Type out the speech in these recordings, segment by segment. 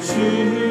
去。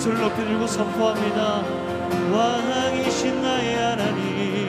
예수를 높이 들고 선포합니다. 왕이신 나의 하나님.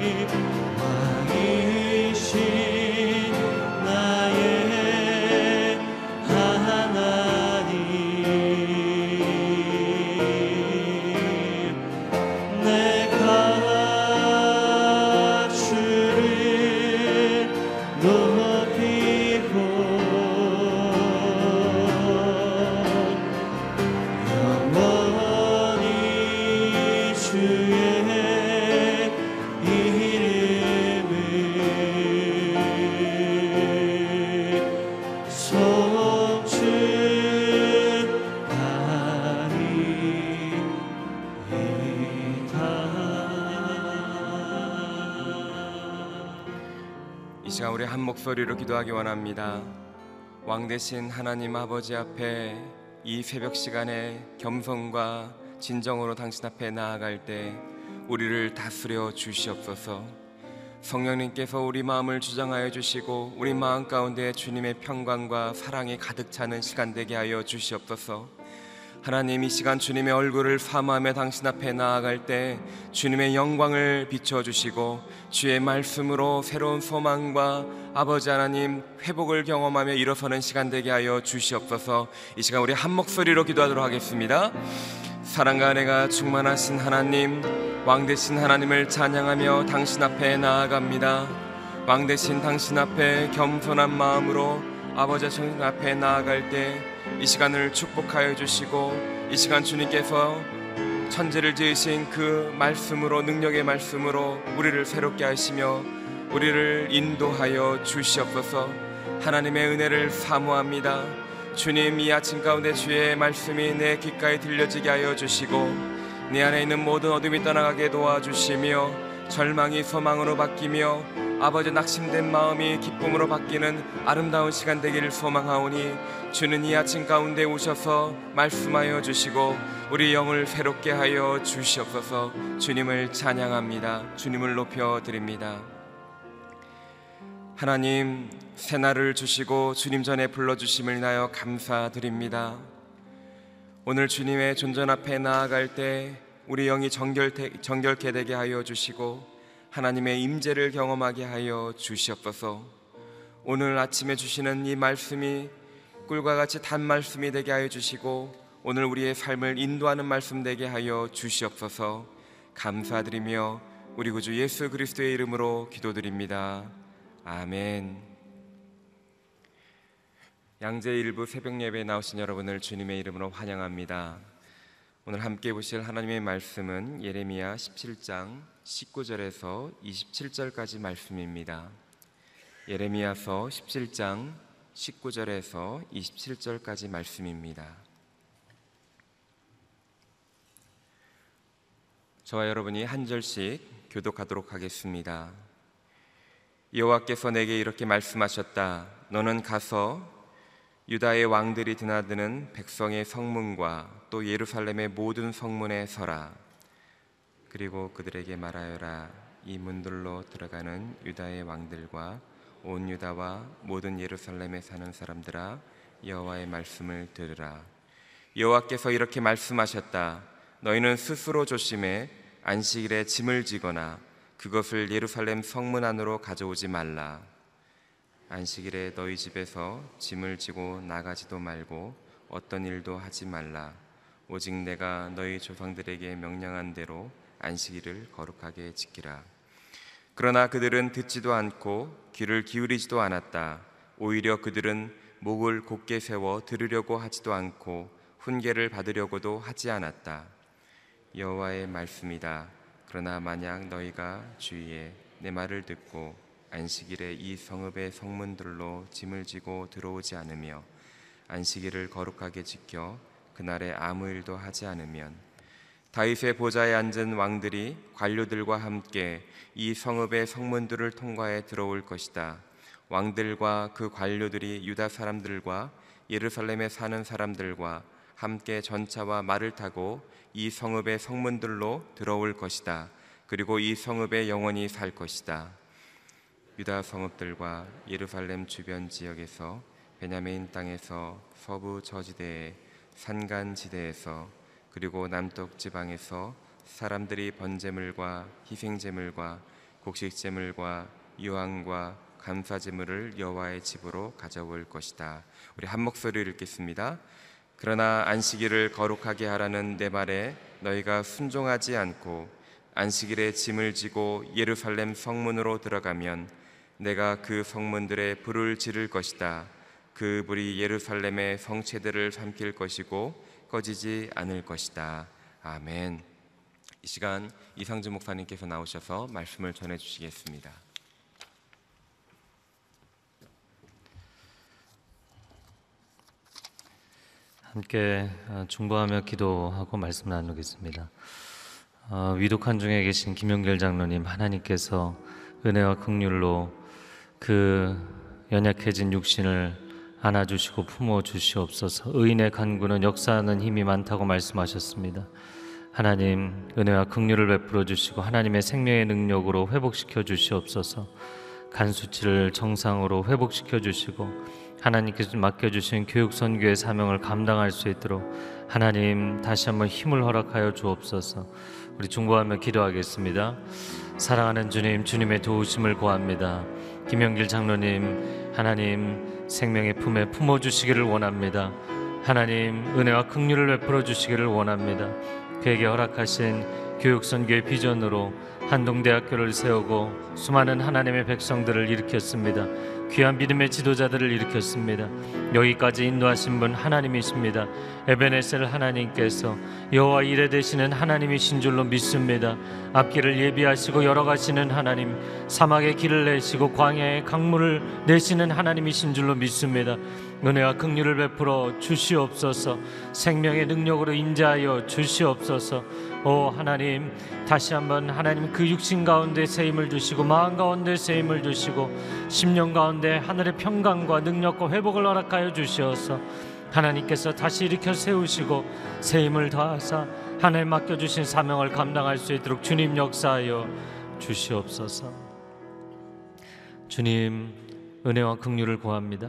소리로 기도하기 원합니다. 왕 대신 하나님 아버지 앞에 이 새벽 시간에 겸손과 진정으로 당신 앞에 나아갈 때 우리를 다스려 주시옵소서. 성령님께서 우리 마음을 주장하여 주시고 우리 마음 가운데 주님의 평강과 사랑이 가득 차는 시간 되게 하여 주시옵소서. 하나님 이 시간 주님의 얼굴을 사모하며 당신 앞에 나아갈 때 주님의 영광을 비춰 주시고 주의 말씀으로 새로운 소망과 아버지 하나님 회복을 경험하며 일어서는 시간 되게 하여 주시옵소서. 이 시간 우리 한 목소리로 기도하도록 하겠습니다. 사랑과 은혜가 충만하신 하나님, 왕 되신 하나님을 찬양하며 당신 앞에 나아갑니다. 왕 되신 당신 앞에 겸손한 마음으로 아버지 하나님 앞에 나아갈 때 이 시간을 축복하여 주시고 이 시간 주님께서 천지를 지으신 그 말씀으로 능력의 말씀으로 우리를 새롭게 하시며 우리를 인도하여 주시옵소서. 하나님의 은혜를 사모합니다. 주님 이 아침 가운데 주의 말씀이 내 귓가에 들려지게 하여 주시고 내 안에 있는 모든 어둠이 떠나가게 도와주시며 절망이 소망으로 바뀌며 아버지 낙심된 마음이 기쁨으로 바뀌는 아름다운 시간 되기를 소망하오니 주는 이 아침 가운데 오셔서 말씀하여 주시고 우리 영을 새롭게 하여 주시옵소서. 주님을 찬양합니다. 주님을 높여 드립니다. 하나님 새날을 주시고 주님 전에 불러주심을 인하여 감사드립니다. 오늘 주님의 존전 앞에 나아갈 때 우리 영이 정결, 정결케 되게 하여 주시고 하나님의 임재를 경험하게 하여 주시옵소서. 오늘 아침에 주시는 이 말씀이 꿀과 같이 단 말씀이 되게 하여 주시고 오늘 우리의 삶을 인도하는 말씀 되게 하여 주시옵소서. 감사드리며 우리 구주 예수 그리스도의 이름으로 기도드립니다. 아멘. 양재 일부 새벽 예배에 나오신 여러분을 주님의 이름으로 환영합니다. 오늘 함께 보실 하나님의 말씀은 예레미야 17장 19절에서 27절까지 말씀입니다. 예레미야서 17장 19절에서 27절까지 말씀입니다. 저와 여러분이 한 절씩 교독하도록 하겠습니다. 여호와께서 내게 이렇게 말씀하셨다. 너는 가서 유다의 왕들이 드나드는 백성의 성문과 또 예루살렘의 모든 성문에 서라. 그리고 그들에게 말하여라. 이 문들로 들어가는 유다의 왕들과 온 유다와 모든 예루살렘에 사는 사람들아 여호와의 말씀을 들으라. 여호와께서 이렇게 말씀하셨다. 너희는 스스로 조심해 안식일에 짐을 지거나 그것을 예루살렘 성문 안으로 가져오지 말라. 안식일에 너희 집에서 짐을 지고 나가지도 말고 어떤 일도 하지 말라. 오직 내가 너희 조상들에게 명령한 대로 안식일을 거룩하게 지키라. 그러나 그들은 듣지도 않고 귀를 기울이지도 않았다. 오히려 그들은 목을 곧게 세워 들으려고 하지도 않고 훈계를 받으려고도 하지 않았다. 여호와의 말씀이다. 그러나 만약 너희가 주위에 내 말을 듣고 안식일에 이 성읍의 성문들로 짐을 지고 들어오지 않으며 안식일을 거룩하게 지켜 그날에 아무 일도 하지 않으면 다윗의 보좌에 앉은 왕들이 관료들과 함께 이 성읍의 성문들을 통과해 들어올 것이다. 왕들과 그 관료들이 유다 사람들과 예루살렘에 사는 사람들과 함께 전차와 말을 타고 이 성읍의 성문들로 들어올 것이다. 그리고 이 성읍에 영원히 살 것이다. 유다 성읍들과 예루살렘 주변 지역에서 베냐민 땅에서 서부 저지대에 산간 지대에서 그리고 남쪽 지방에서 사람들이 번제물과 희생제물과 곡식제물과 유황과 감사제물을 여호와의 집으로 가져올 것이다. 우리 한 목소리를 읽겠습니다. 그러나 안식일을 거룩하게 하라는 내 말에 너희가 순종하지 않고 안식일에 짐을 지고 예루살렘 성문으로 들어가면 내가 그 성문들에 불을 지를 것이다. 그 불이 예루살렘의 성체들을 삼킬 것이고 꺼지지 않을 것이다. 아멘. 이 시간 이상주 목사님께서 나오셔서 말씀을 전해 주시겠습니다. 함께 어, 중보하며 기도하고 말씀 나누겠습니다. 어, 위독한 중에 계신 김용길 장로님 하나님께서 은혜와 긍휼로 그 연약해진 육신을 안아주시고 품어 주시옵소서. 의인의 간구는 역사하는 힘이 많다고 말씀하셨습니다. 하나님 은혜와 긍휼을 베풀어 주시고 하나님의 생명의 능력으로 회복시켜 주시옵소서. 간 수치를 정상으로 회복시켜 주시고 하나님께서 맡겨 주신 교육 선교의 사명을 감당할 수 있도록 하나님 다시 한번 힘을 허락하여 주옵소서. 우리 중보하며 기도하겠습니다. 사랑하는 주님, 주님의 도우심을 구합니다. 김영길 장로님, 하나님 생명의 품에 품어 주시기를 원합니다. 하나님 은혜와 긍휼을 베풀어 주시기를 원합니다. 그에게 허락하신 교육 선교의 비전으로 한동대학교를 세우고 수많은 하나님의 백성들을 일으켰습니다. 귀한 믿음의 지도자들을 일으켰습니다. 여기까지 인도하신 분 하나님이십니다. 에베네셀 하나님께서 여호와 이레 되시는 하나님이신 줄로 믿습니다. 앞길을 예비하시고 열어가시는 하나님, 사막의 길을 내시고 광야의 강물을 내시는 하나님이신 줄로 믿습니다. 은혜와 긍휼을 베풀어 주시옵소서. 생명의 능력으로 인자하여 주시옵소서. 오 하나님, 다시 한번 하나님 그 육신 가운데 새 힘을 주시고 마음 가운데 새 힘을 주시고 심령 가운데 하늘의 평강과 능력과 회복을 허락하여 주시어서 하나님께서 다시 일으켜 세우시고 새 힘을 더하사 하나님 맡겨 주신 사명을 감당할 수 있도록 주님 역사하여 주시옵소서. 주님 은혜와 긍휼을 구합니다.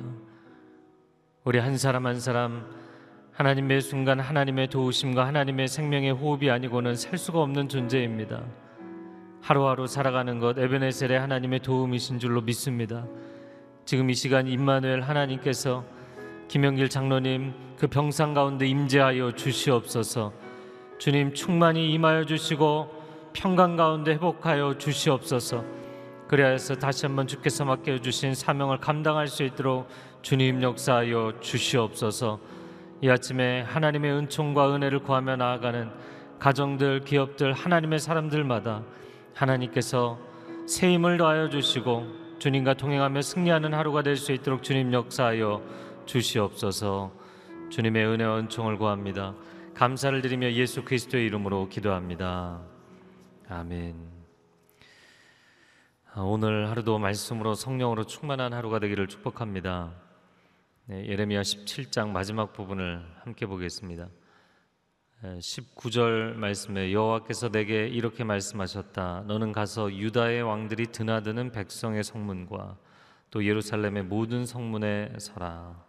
우리 한 사람 한 사람 하나님의 순간 하나님의 도우심과 하나님의 생명의 호흡이 아니고는 살 수가 없는 존재입니다. 하루하루 살아가는 것 에베네셀의 하나님의 도움이신 줄로 믿습니다. 지금 이 시간 임마누엘 하나님께서 김영길 장로님 그 병상 가운데 임재하여 주시옵소서. 주님 충만히 임하여 주시고 평강 가운데 회복하여 주시옵소서. 그리하여서 다시 한번 주께서 맡겨 주신 사명을 감당할 수 있도록 주님 역사하여 주시옵소서. 이 아침에 하나님의 은총과 은혜를 구하며 나아가는 가정들, 기업들, 하나님의 사람들마다 하나님께서 새 힘을 더하여 주시고 주님과 동행하며 승리하는 하루가 될 수 있도록 주님 역사하여 주시옵소서. 주님의 은혜와 은총을 구합니다. 감사를 드리며 예수 그리스도의 이름으로 기도합니다. 아멘. 아, 오늘 하루도 말씀으로 성령으로 충만한 하루가 되기를 축복합니다. 네, 예레미야 17장 마지막 부분을 함께 보겠습니다. 19절 말씀에 여호와께서 내게 이렇게 말씀하셨다. 너는 가서 유다의 왕들이 드나드는 백성의 성문과 또 예루살렘의 모든 성문에 서라.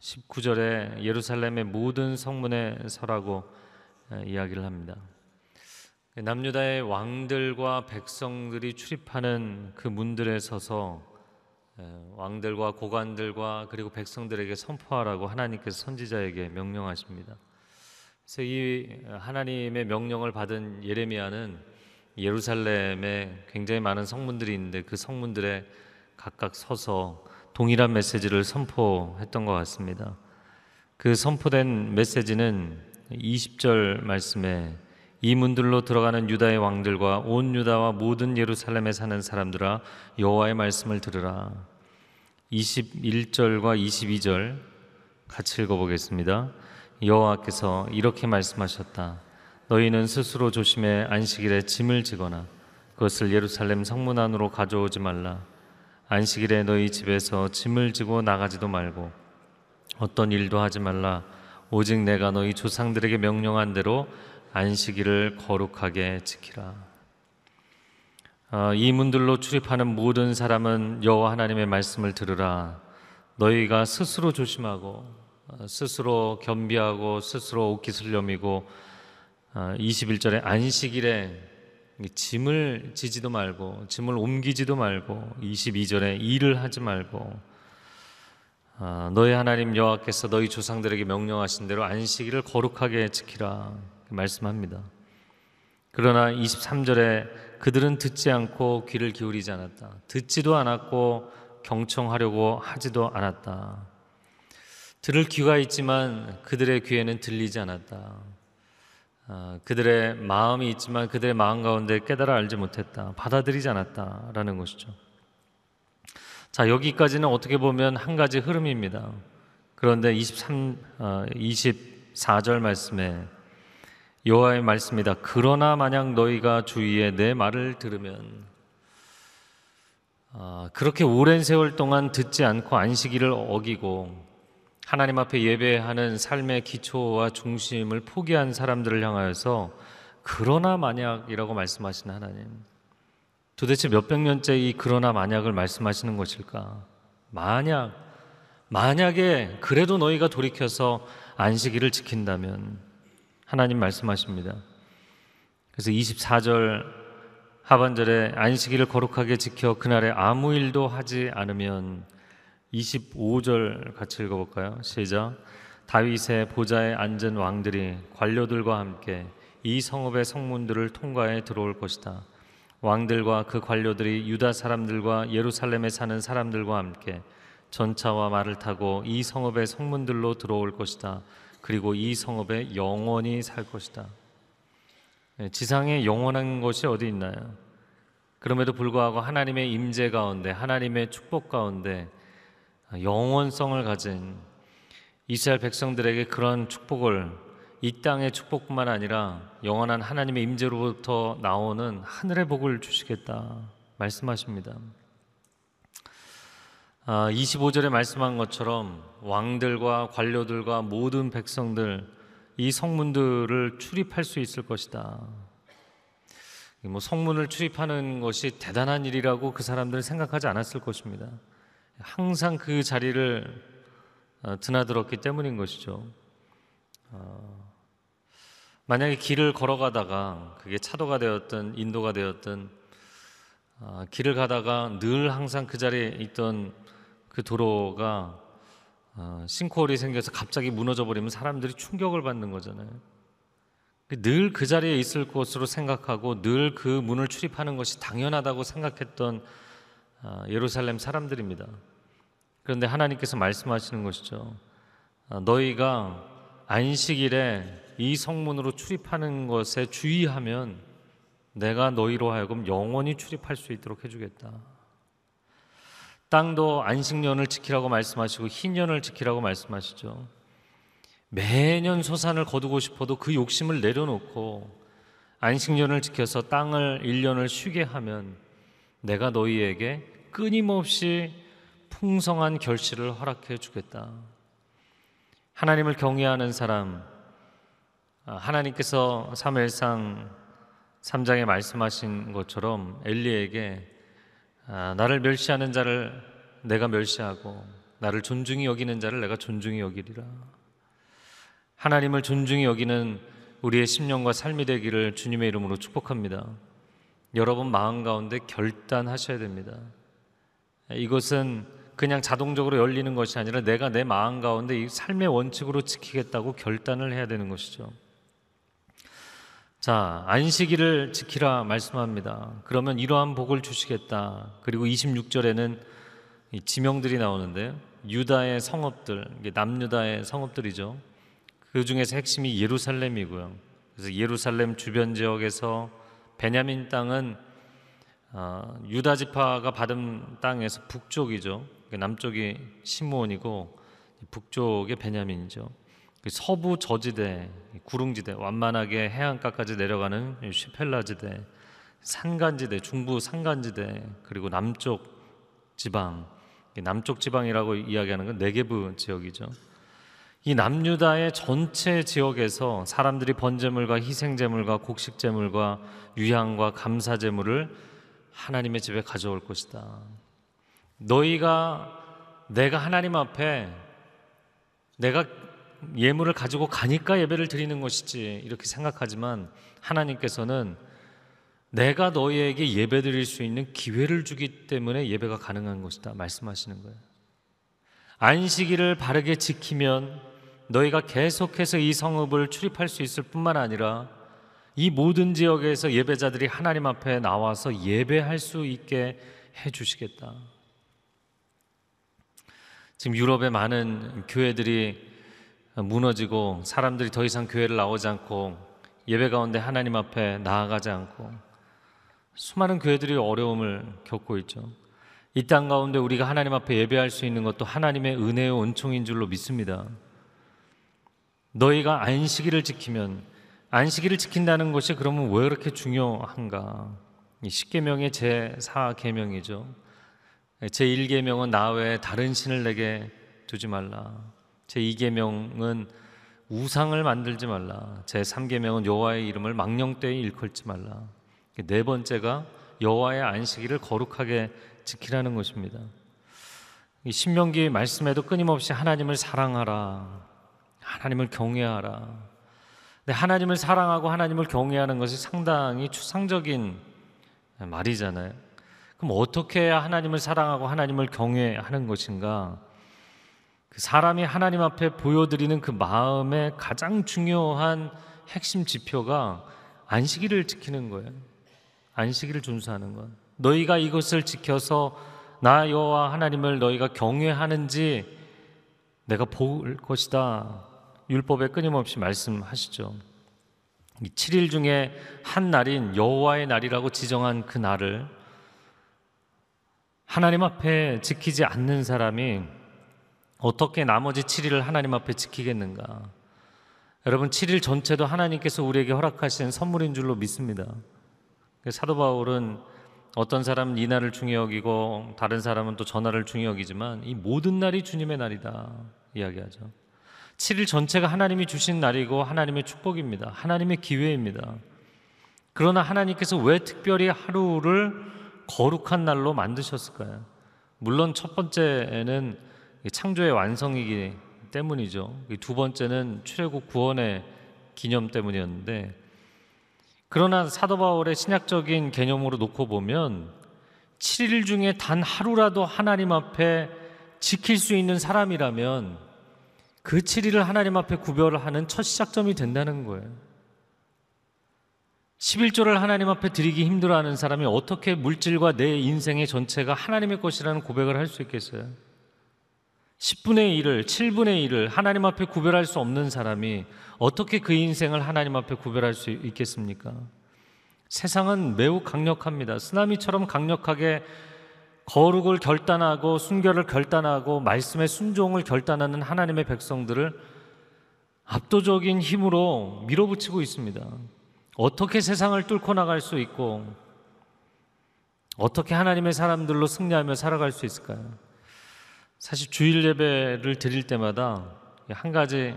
19절에 예루살렘의 모든 성문에 서라고 이야기를 합니다. 남유다의 왕들과 백성들이 출입하는 그 문들에 서서 왕들과 고관들과 그리고 백성들에게 선포하라고 하나님께서 선지자에게 명령하십니다. 그래서 이 하나님의 명령을 받은 예레미야는 예루살렘에 굉장히 많은 성문들이 있는데 그 성문들에 각각 서서 동일한 메시지를 선포했던 것 같습니다. 그 선포된 메시지는 20절 말씀에 이 문들로 들어가는 유다의 왕들과 온 유다와 모든 예루살렘에 사는 사람들아 여호와의 말씀을 들으라. 21절과 22절 같이 읽어보겠습니다. 여호와께서 이렇게 말씀하셨다. 너희는 스스로 조심해 안식일에 짐을 지거나 그것을 예루살렘 성문 안으로 가져오지 말라. 안식일에 너희 집에서 짐을 지고 나가지도 말고 어떤 일도 하지 말라. 오직 내가 너희 조상들에게 명령한 대로 안식일을 거룩하게 지키라. 어, 이 문들로 출입하는 모든 사람은 여호와 하나님의 말씀을 들으라. 너희가 스스로 조심하고 어, 스스로 겸비하고 스스로 옷깃을 여미고 어, 21절에 안식일에 짐을 지지도 말고 짐을 옮기지도 말고 22절에 일을 하지 말고 어, 너희 하나님 여호와께서 너희 조상들에게 명령하신 대로 안식일을 거룩하게 지키라. 말씀합니다. 그러나 23절에 그들은 듣지 않고 귀를 기울이지 않았다. 듣지도 않았고 경청하려고 하지도 않았다. 들을 귀가 있지만 그들의 귀에는 들리지 않았다. 아, 그들의 마음이 있지만 그들의 마음 가운데 깨달아 알지 못했다. 받아들이지 않았다라는 것이죠. 자, 여기까지는 어떻게 보면 한 가지 흐름입니다. 그런데 23, 어, 24절 말씀에 여호와의 말씀이다. 그러나 만약 너희가 주위에 내 말을 들으면 아, 그렇게 오랜 세월 동안 듣지 않고 안식일을 어기고 하나님 앞에 예배하는 삶의 기초와 중심을 포기한 사람들을 향하여서 그러나 만약이라고 말씀하시는 하나님. 도대체 몇백 년째 이 그러나 만약을 말씀하시는 것일까? 만약, 만약에 그래도 너희가 돌이켜서 안식일을 지킨다면 하나님 말씀하십니다. 그래서 24절 하반절에 안식일을 거룩하게 지켜 그날에 아무 일도 하지 않으면 25절 같이 읽어볼까요? 시작. 다윗의 보좌에 앉은 왕들이 관료들과 함께 이 성읍의 성문들을 통과해 들어올 것이다. 왕들과 그 관료들이 유다 사람들과 예루살렘에 사는 사람들과 함께 전차와 말을 타고 이 성읍의 성문들로 들어올 것이다. 그리고 이 성읍에 영원히 살 것이다. 네, 지상에 영원한 것이 어디 있나요? 그럼에도 불구하고 하나님의 임재 가운데 하나님의 축복 가운데 영원성을 가진 이스라엘 백성들에게 그런 축복을 이 땅의 축복뿐만 아니라 영원한 하나님의 임재로부터 나오는 하늘의 복을 주시겠다 말씀하십니다. 아, 25절에 말씀한 것처럼 왕들과 관료들과 모든 백성들 이 성문들을 출입할 수 있을 것이다. 뭐 성문을 출입하는 것이 대단한 일이라고 그 사람들은 생각하지 않았을 것입니다. 항상 그 자리를 어, 드나들었기 때문인 것이죠. 어, 만약에 길을 걸어가다가 그게 차도가 되었든 인도가 되었든 어, 길을 가다가 늘 항상 그 자리에 있던 그 도로가 싱크홀이 생겨서 갑자기 무너져 버리면 사람들이 충격을 받는 거잖아요. 늘 그 자리에 있을 것으로 생각하고 늘 그 문을 출입하는 것이 당연하다고 생각했던 예루살렘 사람들입니다. 그런데 하나님께서 말씀하시는 것이죠. 아, 너희가 안식일에 이 성문으로 출입하는 것에 주의하면 내가 너희로 하여금 영원히 출입할 수 있도록 해주겠다. 땅도 안식년을 지키라고 말씀하시고 희년을 지키라고 말씀하시죠. 매년 소산을 거두고 싶어도 그 욕심을 내려놓고 안식년을 지켜서 땅을 1년을 쉬게 하면 내가 너희에게 끊임없이 풍성한 결실을 허락해 주겠다. 하나님을 경외하는 사람, 아, 하나님께서 사무엘상 3장에 말씀하신 것처럼 엘리에게 아, 나를 멸시하는 자를 내가 멸시하고 나를 존중히 여기는 자를 내가 존중히 여기리라. 하나님을 존중히 여기는 우리의 심령과 삶이 되기를 주님의 이름으로 축복합니다. 여러분 마음 가운데 결단하셔야 됩니다. 이것은 그냥 자동적으로 열리는 것이 아니라 내가 내 마음 가운데 이 삶의 원칙으로 지키겠다고 결단을 해야 되는 것이죠. 자, 안식일을 지키라 말씀합니다. 그러면 이러한 복을 주시겠다. 그리고 26절에는 지명들이 나오는데 유다의 성읍들, 남유다의 성읍들이죠. 그 중에서 핵심이 예루살렘이고요. 그래서 예루살렘 주변 지역에서 베냐민 땅은 어, 유다 지파가 받은 땅에서 북쪽이죠. 그 남쪽이 시므온이고 북쪽이 베냐민이죠. 그 서부 저지대, 구릉지대, 완만하게 해안가까지 내려가는 슈펠라지대, 산간지대, 중부 산간지대, 그리고 남쪽 지방, 남쪽 지방이라고 이야기하는 건 네게브 지역이죠. 이 남유다의 전체 지역에서 사람들이 번제물과 희생제물과 곡식제물과 유향과 감사제물을 하나님의 집에 가져올 것이다. 너희가 내가 하나님 앞에 내가 예물을 가지고 가니까 예배를 드리는 것이지 이렇게 생각하지만 하나님께서는 내가 너희에게 예배 드릴 수 있는 기회를 주기 때문에 예배가 가능한 것이다 말씀하시는 거예요. 안식일을 바르게 지키면 너희가 계속해서 이 성읍을 출입할 수 있을 뿐만 아니라 이 모든 지역에서 예배자들이 하나님 앞에 나와서 예배할 수 있게 해 주시겠다. 지금 유럽의 많은 교회들이 무너지고 사람들이 더 이상 교회를 나오지 않고 예배 가운데 하나님 앞에 나아가지 않고 수많은 교회들이 어려움을 겪고 있죠. 이 땅 가운데 우리가 하나님 앞에 예배할 수 있는 것도 하나님의 은혜의 은총인 줄로 믿습니다. 너희가 안식일을 지키면 안식일을 지킨다는 것이 그러면 왜 그렇게 중요한가? 이 십계명의 제 4 계명이죠. 제 1계명은 나 외에 다른 신을 내게 두지 말라. 제 2계명은 우상을 만들지 말라. 제 3계명은 여호와의 이름을 망령되이 일컬지 말라. 네 번째가 여호와의 안식일을 거룩하게 지키라는 것입니다. 이 신명기 말씀에도 끊임없이 하나님을 사랑하라. 하나님을 경외하라. 근데 하나님을 사랑하고 하나님을 경외하는 것이 상당히 추상적인 말이잖아요. 그럼 어떻게 하나님을 사랑하고 하나님을 경외하는 것인가? 그 사람이 하나님 앞에 보여드리는 그 마음의 가장 중요한 핵심 지표가 안식일을 지키는 거예요. 안식일을 준수하는 것. 너희가 이것을 지켜서 나 여호와 하나님을 너희가 경외하는지 내가 볼 것이다. 율법에 끊임없이 말씀하시죠. 이 7일 중에 한 날인 여호와의 날이라고 지정한 그 날을 하나님 앞에 지키지 않는 사람이 어떻게 나머지 7일을 하나님 앞에 지키겠는가? 여러분 7일 전체도 하나님께서 우리에게 허락하신 선물인 줄로 믿습니다. 사도 바울은 어떤 사람은 이 날을 중히 여기고 다른 사람은 또 전날을 중히 여기지만 이 모든 날이 주님의 날이다 이야기하죠. 7일 전체가 하나님이 주신 날이고 하나님의 축복입니다. 하나님의 기회입니다. 그러나 하나님께서 왜 특별히 하루를 거룩한 날로 만드셨을까요? 물론 첫 번째는 창조의 완성이기 때문이죠. 두 번째는 출애굽 구원의 기념 때문이었는데 그러나 사도 바울의 신약적인 개념으로 놓고 보면 7일 중에 단 하루라도 하나님 앞에 지킬 수 있는 사람이라면 그 7일을 하나님 앞에 구별을 하는 첫 시작점이 된다는 거예요. 11조를 하나님 앞에 드리기 힘들어하는 사람이 어떻게 물질과 내 인생의 전체가 하나님의 것이라는 고백을 할 수 있겠어요? 10분의 1을, 7분의 1을 하나님 앞에 구별할 수 없는 사람이 어떻게 그 인생을 하나님 앞에 구별할 수 있겠습니까? 세상은 매우 강력합니다. 쓰나미처럼 강력하게 거룩을 결단하고 순결을 결단하고 말씀의 순종을 결단하는 하나님의 백성들을 압도적인 힘으로 밀어붙이고 있습니다. 어떻게 세상을 뚫고 나갈 수 있고 어떻게 하나님의 사람들로 승리하며 살아갈 수 있을까요? 사실 주일 예배를 드릴 때마다 한 가지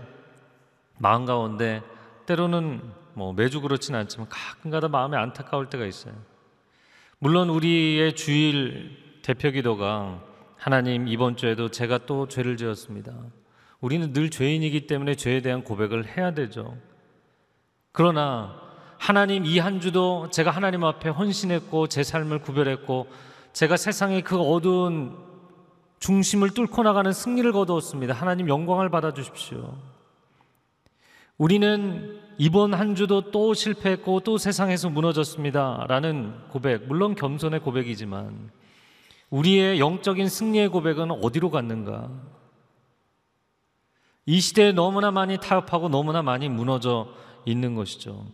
마음 가운데 때로는 뭐 매주 그렇지는 않지만 가끔가다 마음이 안타까울 때가 있어요. 물론 우리의 주일 대표 기도가 하나님 이번 주에도 제가 또 죄를 지었습니다. 우리는 늘 죄인이기 때문에 죄에 대한 고백을 해야 되죠. 그러나 하나님 이 한 주도 제가 하나님 앞에 헌신했고 제 삶을 구별했고 제가 세상의 그 어두운 중심을 뚫고 나가는 승리를 거두었습니다. 하나님 영광을 받아 주십시오. 우리는 이번 한 주도 또 실패했고 또 세상에서 무너졌습니다. 라는 고백, 물론 겸손의 고백이지만 우리의 영적인 승리의 고백은 어디로 갔는가? 이 시대에 너무나 많이 타협하고 너무나 많이 무너져 있는 것이죠.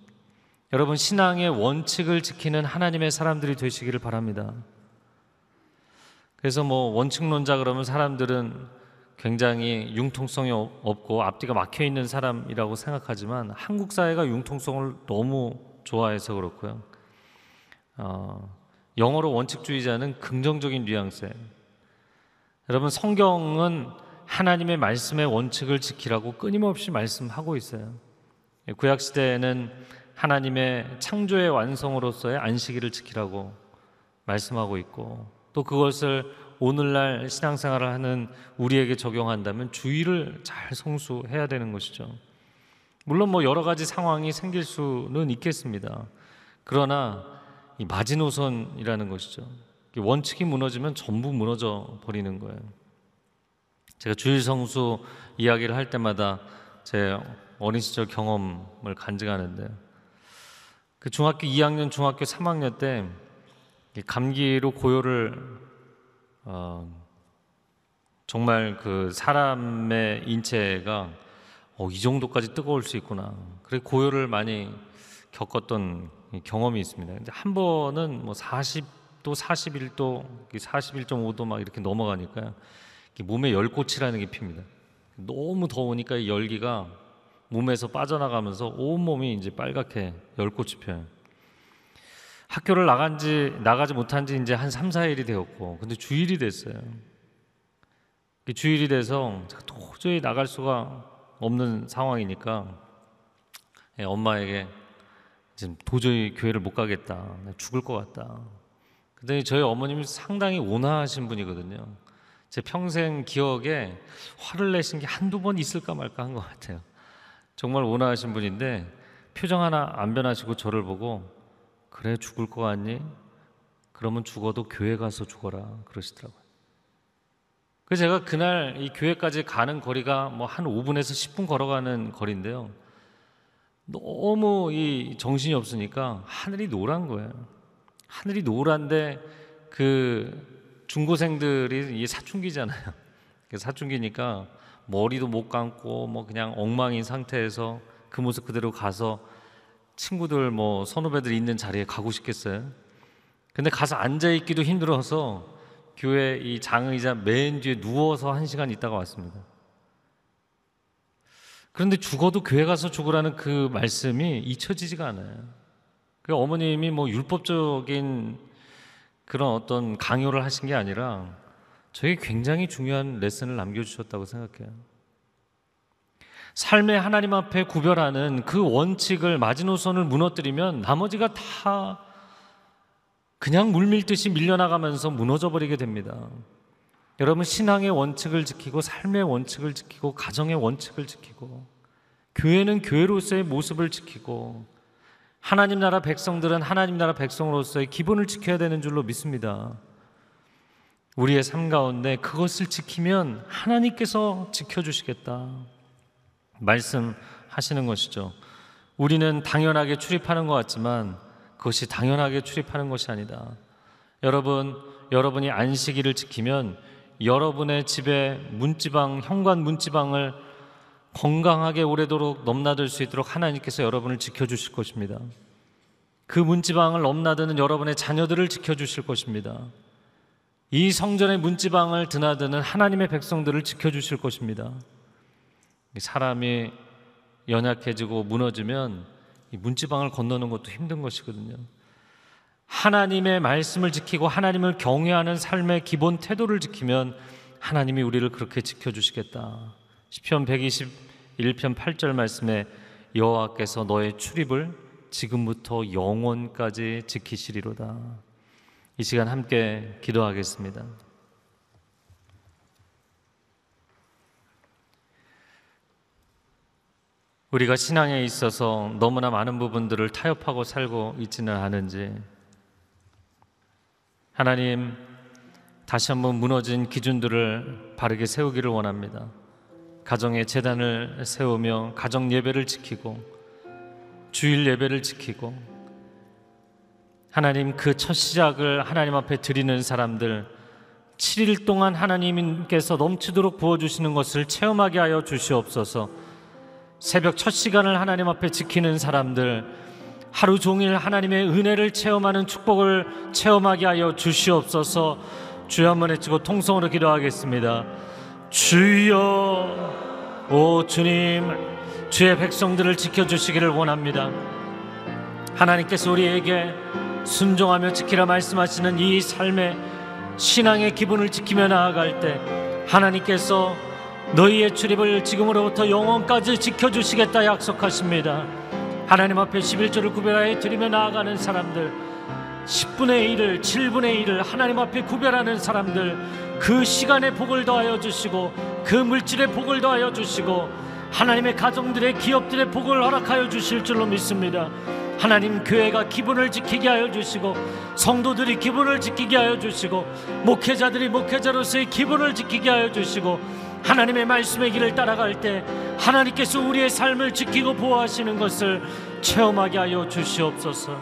여러분, 신앙의 원칙을 지키는 하나님의 사람들이 되시기를 바랍니다. 그래서 뭐 원칙론자 그러면 사람들은 굉장히 융통성이 없고 앞뒤가 막혀 있는 사람이라고 생각하지만 한국 사회가 융통성을 너무 좋아해서 그렇고요. 어, 영어로 원칙주의자는 긍정적인 뉘앙스. 여러분 성경은 하나님의 말씀의 원칙을 지키라고 끊임없이 말씀하고 있어요. 구약 시대에는 하나님의 창조의 완성으로서의 안식일을 지키라고 말씀하고 있고 또 그것을 오늘날 신앙생활을 하는 우리에게 적용한다면 주의를 잘 성수해야 되는 것이죠. 물론 뭐 여러 가지 상황이 생길 수는 있겠습니다. 그러나 이 마지노선이라는 것이죠. 원칙이 무너지면 전부 무너져 버리는 거예요. 제가 주일 성수 이야기를 할 때마다 제 어린 시절 경험을 간증하는데 그 중학교 2학년, 중학교 3학년 때 감기로 고요를 어, 정말 그 사람의 인체가 어, 이 정도까지 뜨거울 수 있구나. 그래 고요를 많이 겪었던 경험이 있습니다. 근데 한 번은 뭐 40도, 41도, 41.5도 막 이렇게 넘어가니까요. 몸에 열꽃이라는 게 핍니다. 너무 더우니까 열기가 몸에서 빠져나가면서 온 몸이 이제 빨갛게 열꽃이 펴요. 학교를 나간 지 나가지 못한 지 이제 한 3, 4일이 되었고 근데 주일이 됐어요. 그 주일이 돼서 도저히 나갈 수가 없는 상황이니까 예, 엄마에게 지금 도저히 교회를 못 가겠다. 나 죽을 것 같다. 근데 저희 어머님이 상당히 온화하신 분이거든요. 제 평생 기억에 화를 내신 게 한두 번 있을까 말까 한 것 같아요. 정말 온화하신 분인데 표정 하나 안 변하시고 저를 보고 그래 죽을 것 같니? 그러면 죽어도 교회 가서 죽어라 그러시더라고요. 그래서 제가 그날 이 교회까지 가는 거리가 뭐 한 5분에서 10분 걸어가는 거리인데요. 너무 이 정신이 없으니까 하늘이 노란 거예요. 하늘이 노란데 그 중고생들이 이 사춘기잖아요. 그 사춘기니까 머리도 못 감고 뭐 그냥 엉망인 상태에서 그 모습 그대로 가서 친구들 뭐 선후배들 있는 자리에 가고 싶겠어요. 근데 가서 앉아 있기도 힘들어서 교회 이 장의자 맨 뒤에 누워서 한 시간 있다가 왔습니다. 그런데 죽어도 교회 가서 죽으라는 그 말씀이 잊혀지지가 않아요. 그 어머님이 뭐 율법적인 그런 어떤 강요를 하신 게 아니라 저에게 굉장히 중요한 레슨을 남겨주셨다고 생각해요. 삶의 하나님 앞에 구별하는 그 원칙을 마지노선을 무너뜨리면 나머지가 다 그냥 물밀듯이 밀려나가면서 무너져 버리게 됩니다. 여러분 신앙의 원칙을 지키고 삶의 원칙을 지키고 가정의 원칙을 지키고 교회는 교회로서의 모습을 지키고 하나님 나라 백성들은 하나님 나라 백성으로서의 기본을 지켜야 되는 줄로 믿습니다. 우리의 삶 가운데 그것을 지키면 하나님께서 지켜주시겠다. 말씀하시는 것이죠. 우리는 당연하게 출입하는 것 같지만 그것이 당연하게 출입하는 것이 아니다. 여러분, 여러분이 안식일을 지키면 여러분의 집에 문지방, 현관 문지방을 건강하게 오래도록 넘나들 수 있도록 하나님께서 여러분을 지켜주실 것입니다. 그 문지방을 넘나드는 여러분의 자녀들을 지켜주실 것입니다. 이 성전의 문지방을 드나드는 하나님의 백성들을 지켜주실 것입니다. 사람이 연약해지고 무너지면 이 문지방을 건너는 것도 힘든 것이거든요. 하나님의 말씀을 지키고 하나님을 경외하는 삶의 기본 태도를 지키면 하나님이 우리를 그렇게 지켜 주시겠다. 시편 121편 8절 말씀에 여호와께서 너의 출입을 지금부터 영원까지 지키시리로다. 이 시간 함께 기도하겠습니다. 우리가 신앙에 있어서 너무나 많은 부분들을 타협하고 살고 있지는 않은지 하나님 다시 한번 무너진 기준들을 바르게 세우기를 원합니다. 가정의 재단을 세우며 가정 예배를 지키고 주일 예배를 지키고 하나님 그 첫 시작을 하나님 앞에 드리는 사람들 7일 동안 하나님께서 넘치도록 부어 주시는 것을 체험하게 하여 주시옵소서 새벽 첫 시간을 하나님 앞에 지키는 사람들 하루 종일 하나님의 은혜를 체험하는 축복을 체험하게 하여 주시옵소서. 주여 한번 외치고 통성으로 기도하겠습니다. 주여 오 주님 주의 백성들을 지켜주시기를 원합니다. 하나님께서 우리에게 순종하며 지키라 말씀하시는 이 삶의 신앙의 기분을 지키며 나아갈 때 하나님께서 너희의 출입을 지금으로부터 영원까지 지켜주시겠다 약속하십니다. 하나님 앞에 11조를 구별하여 드리며 나아가는 사람들 10분의 1을 7분의 1을 하나님 앞에 구별하는 사람들 그 시간의 복을 더하여 주시고 그 물질의 복을 더하여 주시고 하나님의 가정들의 기업들의 복을 허락하여 주실 줄로 믿습니다. 하나님 교회가 기분을 지키게 하여 주시고 성도들이 기분을 지키게 하여 주시고 목회자들이 목회자로서의 기분을 지키게 하여 주시고 하나님의 말씀의 길을 따라갈 때 하나님께서 우리의 삶을 지키고 보호하시는 것을 체험하게 하여 주시옵소서.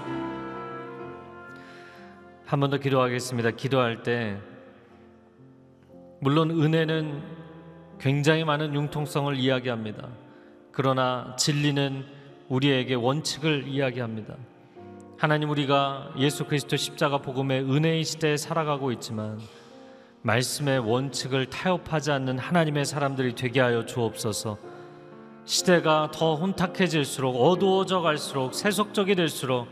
한 번 더 기도하겠습니다. 기도할 때 물론 은혜는 굉장히 많은 융통성을 이야기합니다. 그러나 진리는 우리에게 원칙을 이야기합니다. 하나님 우리가 예수 그리스도 십자가 복음의 은혜의 시대에 살아가고 있지만 말씀의 원칙을 타협하지 않는 하나님의 사람들이 되게 하여 주옵소서. 시대가 더 혼탁해질수록 어두워져 갈수록 세속적이 될수록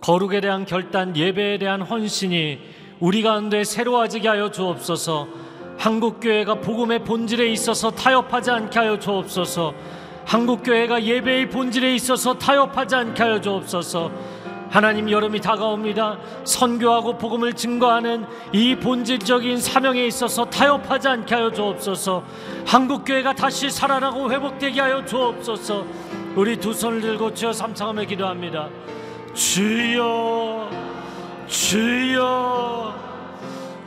거룩에 대한 결단, 예배에 대한 헌신이 우리 가운데 새로워지게 하여 주옵소서. 한국 교회가 복음의 본질에 있어서 타협하지 않게 하여 주옵소서. 한국 교회가 예배의 본질에 있어서 타협하지 않게 하여 주옵소서. 하나님 여름이 다가옵니다. 선교하고 복음을 증거하는 이 본질적인 사명에 있어서 타협하지 않게 하여 주옵소서. 한국 교회가 다시 살아나고 회복되게 하여 주옵소서. 우리 두 손을 들고 주여 삼창하며 기도합니다. 주여, 주여,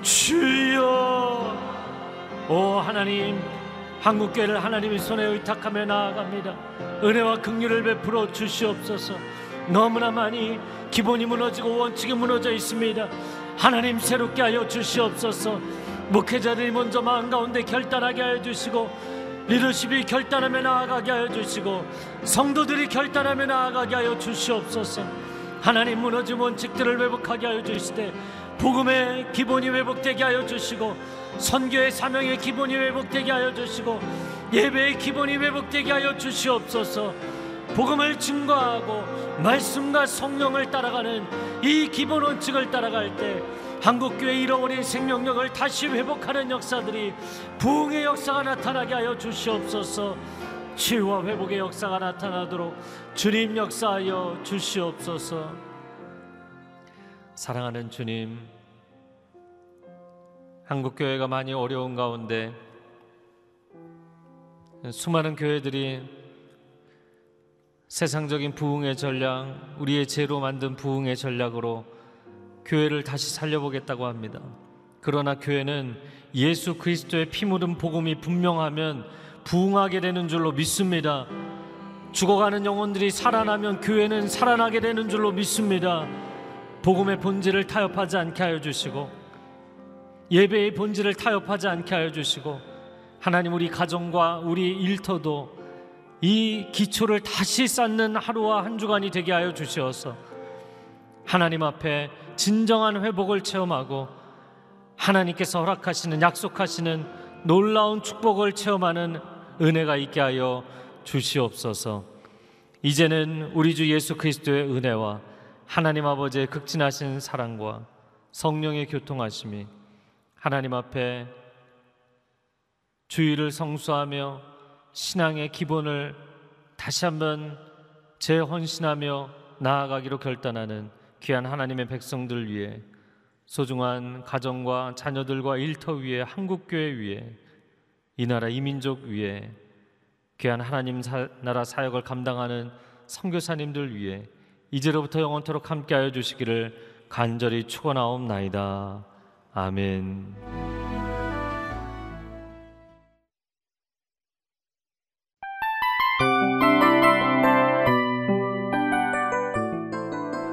주여. 오 하나님, 한국 교회를 하나님의 손에 의탁하며 나아갑니다. 은혜와 긍휼을 베풀어 주시옵소서. 너무나 많이 기본이 무너지고 원칙이 무너져 있습니다. 하나님 새롭게 하여 주시옵소서. 목회자들이 먼저 마음 가운데 결단하게 하여 주시고 리더십이 결단하며 나아가게 하여 주시고 성도들이 결단하며 나아가게 하여 주시옵소서. 하나님 무너진 원칙들을 회복하게 하여 주시되 복음의 기본이 회복되게 하여 주시고 선교의 사명의 기본이 회복되게 하여 주시고 예배의 기본이 회복되게 하여 주시옵소서. 복음을 증거하고 말씀과 성령을 따라가는 이 기본 원칙을 따라갈 때 한국 교회 잃어버린 생명력을 다시 회복하는 역사들이 부흥의 역사가 나타나게 하여 주시옵소서. 치유와 회복의 역사가 나타나도록 주님 역사하여 주시옵소서. 사랑하는 주님, 한국 교회가 많이 어려운 가운데 수많은 교회들이 세상적인 부흥의 전략, 우리의 죄로 만든 부흥의 전략으로 교회를 다시 살려보겠다고 합니다. 그러나 교회는 예수 그리스도의 피 묻은 복음이 분명하면 부흥하게 되는 줄로 믿습니다. 죽어가는 영혼들이 살아나면 교회는 살아나게 되는 줄로 믿습니다. 복음의 본질을 타협하지 않게 하여 주시고 예배의 본질을 타협하지 않게 하여 주시고 하나님 우리 가정과 우리 일터도 이 기초를 다시 쌓는 하루와 한 주간이 되게 하여 주시어서 하나님 앞에 진정한 회복을 체험하고 하나님께서 허락하시는 약속하시는 놀라운 축복을 체험하는 은혜가 있게 하여 주시옵소서. 이제는 우리 주 예수 그리스도의 은혜와 하나님 아버지의 극진하신 사랑과 성령의 교통하심이 하나님 앞에 주의를 성수하며 신앙의 기본을 다시 한번 재헌신하며 나아가기로 결단하는 귀한 하나님의 백성들 위해 소중한 가정과 자녀들과 일터 위에 한국교회 위에 이 나라 이민족 위에 귀한 하나님 사, 나라 사역을 감당하는 선교사님들 위해 이제로부터 영원토록 함께하여 주시기를 간절히 축원하옵나이다. 아멘.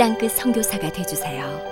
땅끝 성교사가 되주세요